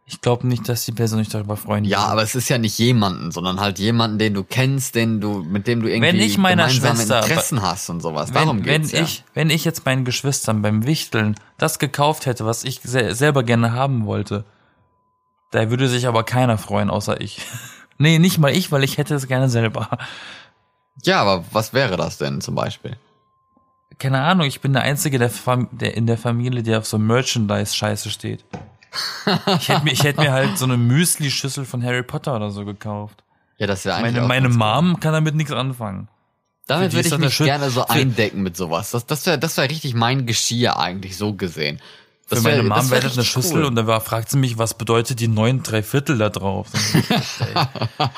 ich glaube nicht, dass die Person sich darüber freuen Ja, würde. aber es ist ja nicht jemanden, sondern halt jemanden, den du kennst, den du, mit dem du irgendwie Wenn ich meiner gemeinsame Schwester- Interessen hast und sowas. Darum wenn, geht's wenn ja. ich, wenn ich jetzt meinen Geschwistern beim Wichteln das gekauft hätte, was ich se selber gerne haben wollte, da würde sich aber keiner freuen, außer ich. nee, nicht mal ich, weil ich hätte es gerne selber. ja, aber was wäre das denn zum Beispiel? Keine Ahnung, ich bin der Einzige der, Fam der in der Familie, der auf so Merchandise-Scheiße steht. Ich hätte mir, ich hätte mir halt so eine Müsli-Schüssel von Harry Potter oder so gekauft. Ja, das wäre eigentlich Meine, meine Mom kann damit nichts anfangen. Damit würde ich mich gerne so eindecken mit sowas. Das, das wäre das wär richtig mein Geschirr eigentlich, so gesehen. Das Für meine wär- Mom wäre das eine Schüssel cool. und da war, fragt sie mich, was bedeutet die neun Dreiviertel da drauf? Dann-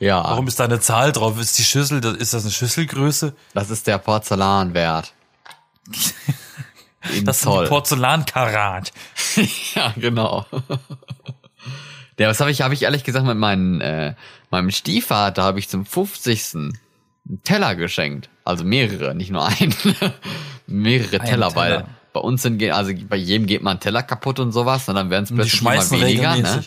Ja, Warum ist da eine Zahl drauf? Ist die Schüssel, ist das eine Schüsselgröße? das ist der Porzellanwert. Das ist ein Zoll. Porzellankarat. ja, genau. Ja, was habe ich, habe ich ehrlich gesagt mit meinen, äh, meinem Stiefvater habe ich zum 50. einen Teller geschenkt. Also mehrere, nicht nur einen. mehrere Ein Teller, weil bei uns sind, also bei jedem geht mal ein Teller kaputt und sowas und dann werden es Und plötzlich immer weniger, ne?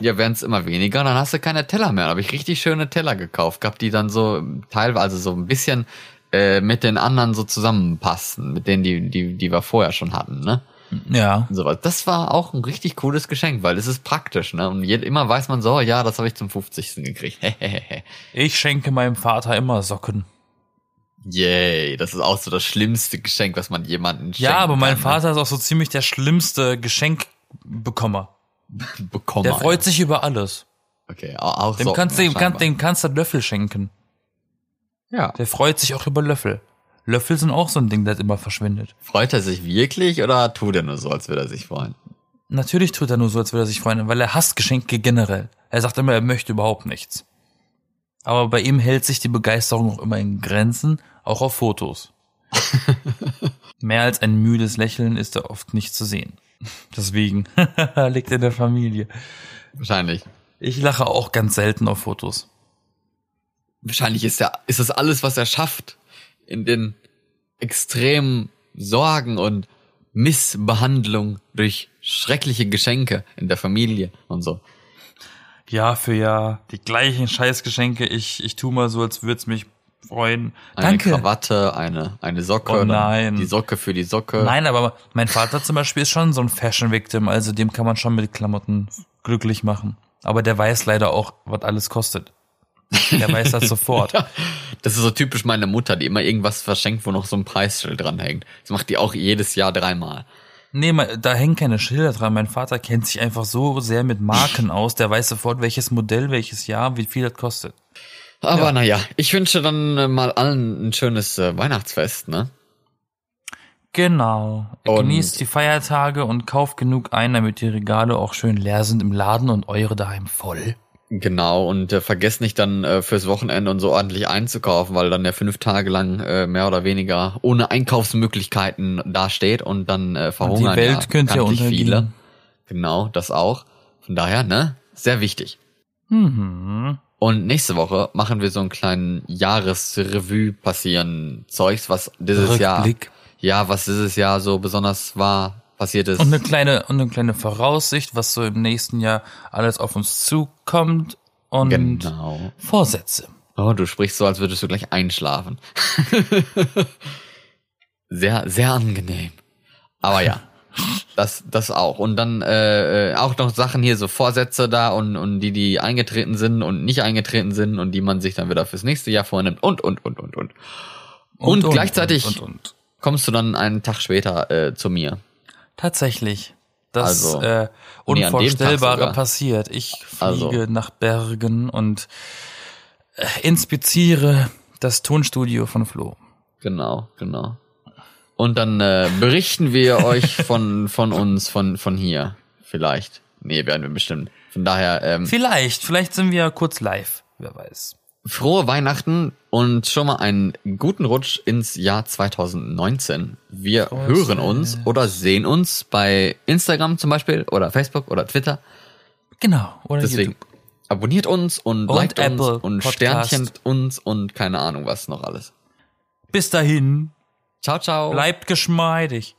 Ja, werden es immer weniger, dann hast du keine Teller mehr. Da habe ich richtig schöne Teller gekauft, gehabt, die dann so teilweise so ein bisschen äh, mit den anderen so zusammenpassen, mit denen, die, die, die wir vorher schon hatten, ne? Ja. Und sowas. Das war auch ein richtig cooles Geschenk, weil es ist praktisch, ne? Und jed immer weiß man so, ja, das habe ich zum 50. gekriegt. Ich schenke meinem Vater immer Socken. Yay, das ist auch so das schlimmste Geschenk, was man jemandem schenken Ja, aber mein kann, Vater ist auch so ziemlich der schlimmste Geschenkbekommer. Ne? Bekommen. Der freut sich über alles. Okay, au- auch Dem so, kannst du, dem, kann, dem kannst du Löffel schenken. Ja. Der freut sich auch über Löffel. Löffel sind auch so ein Ding, das immer verschwindet. Freut er sich wirklich oder tut er nur so, als würde er sich freuen? Natürlich tut er nur so, als würde er sich freuen, weil er hasst Geschenke generell. Er sagt immer, er möchte überhaupt nichts. Aber bei ihm hält sich die Begeisterung auch immer in Grenzen, auch auf Fotos. Mehr als ein müdes Lächeln ist er oft nicht zu sehen. Deswegen liegt in der Familie. Wahrscheinlich. Ich lache auch ganz selten auf Fotos. Wahrscheinlich ist er, ist das alles, was er schafft, in den extremen Sorgen und Missbehandlung durch schreckliche Geschenke in der Familie und so. Jahr für Jahr die gleichen Scheißgeschenke. Ich, ich tu mal so, als würde es mich freuen. Eine Danke. Krawatte, eine, eine Socke, Oh nein. die Socke für die Socke. Nein, aber mein Vater zum Beispiel ist schon so ein Fashion-Victim, also dem kann man schon mit Klamotten glücklich machen. Aber der weiß leider auch, was alles kostet. Der weiß das sofort. Das ist so typisch meine Mutter, die immer irgendwas verschenkt, wo noch so ein Preisschild dran hängt. Das macht die auch jedes Jahr dreimal. Nee, da hängen keine Schilder dran. Mein Vater kennt sich einfach so sehr mit Marken aus, der weiß sofort, welches Modell, welches Jahr, wie viel das kostet. Aber Ja. naja, ich wünsche dann äh, mal allen ein schönes äh, Weihnachtsfest, ne? Genau. Und- Genießt die Feiertage und kauft genug ein, damit die Regale auch schön leer sind im Laden und eure daheim voll. Genau, und äh, vergesst nicht dann äh, fürs Wochenende und so ordentlich einzukaufen, weil dann ja fünf Tage lang äh, mehr oder weniger ohne Einkaufsmöglichkeiten dasteht und dann äh, verhungern die Welt ja könnte ja untergehen. viele. Genau, das auch. Von daher, ne, sehr wichtig. Mhm. Und nächste Woche machen wir so einen kleinen Jahresrevue passieren Zeugs, was dieses Jahr, Rückblick. ja, was dieses Jahr so besonders war, passiert ist. Und eine kleine, und eine kleine Voraussicht, was so im nächsten Jahr alles auf uns zukommt und genau. Vorsätze. Oh, du sprichst so, als würdest du gleich einschlafen. sehr, sehr angenehm. Aber ja, das, das auch. Und dann äh, äh, auch noch Sachen hier, so Vorsätze da und, und die, die eingetreten sind und nicht eingetreten sind und die man sich dann wieder fürs nächste Jahr vornimmt und, und, und, und, und. Und, gleichzeitig Und, und, und. kommst du dann einen Tag später äh, zu mir. Tatsächlich. Das Also, äh, nee, Unvorstellbare sogar. passiert. Ich fliege Also. nach Bergen und äh, inspiziere das Tonstudio von Flo. Genau, genau. Und dann äh, berichten wir euch von, von uns, von, von hier. Vielleicht. Nee, werden wir bestimmt. Von daher, ähm, Vielleicht, vielleicht sind wir kurz live. Wer weiß. Frohe Weihnachten und schon mal einen guten Rutsch ins Jahr 2019. Wir Frohes hören uns oder sehen uns bei Instagram zum Beispiel oder Facebook oder Twitter. Genau. Oder Deswegen YouTube. abonniert uns und, Und liked uns Apple und Podcast. Sternchen uns und keine Ahnung was noch alles. Bis dahin. Ciao, ciao. Bleibt geschmeidig.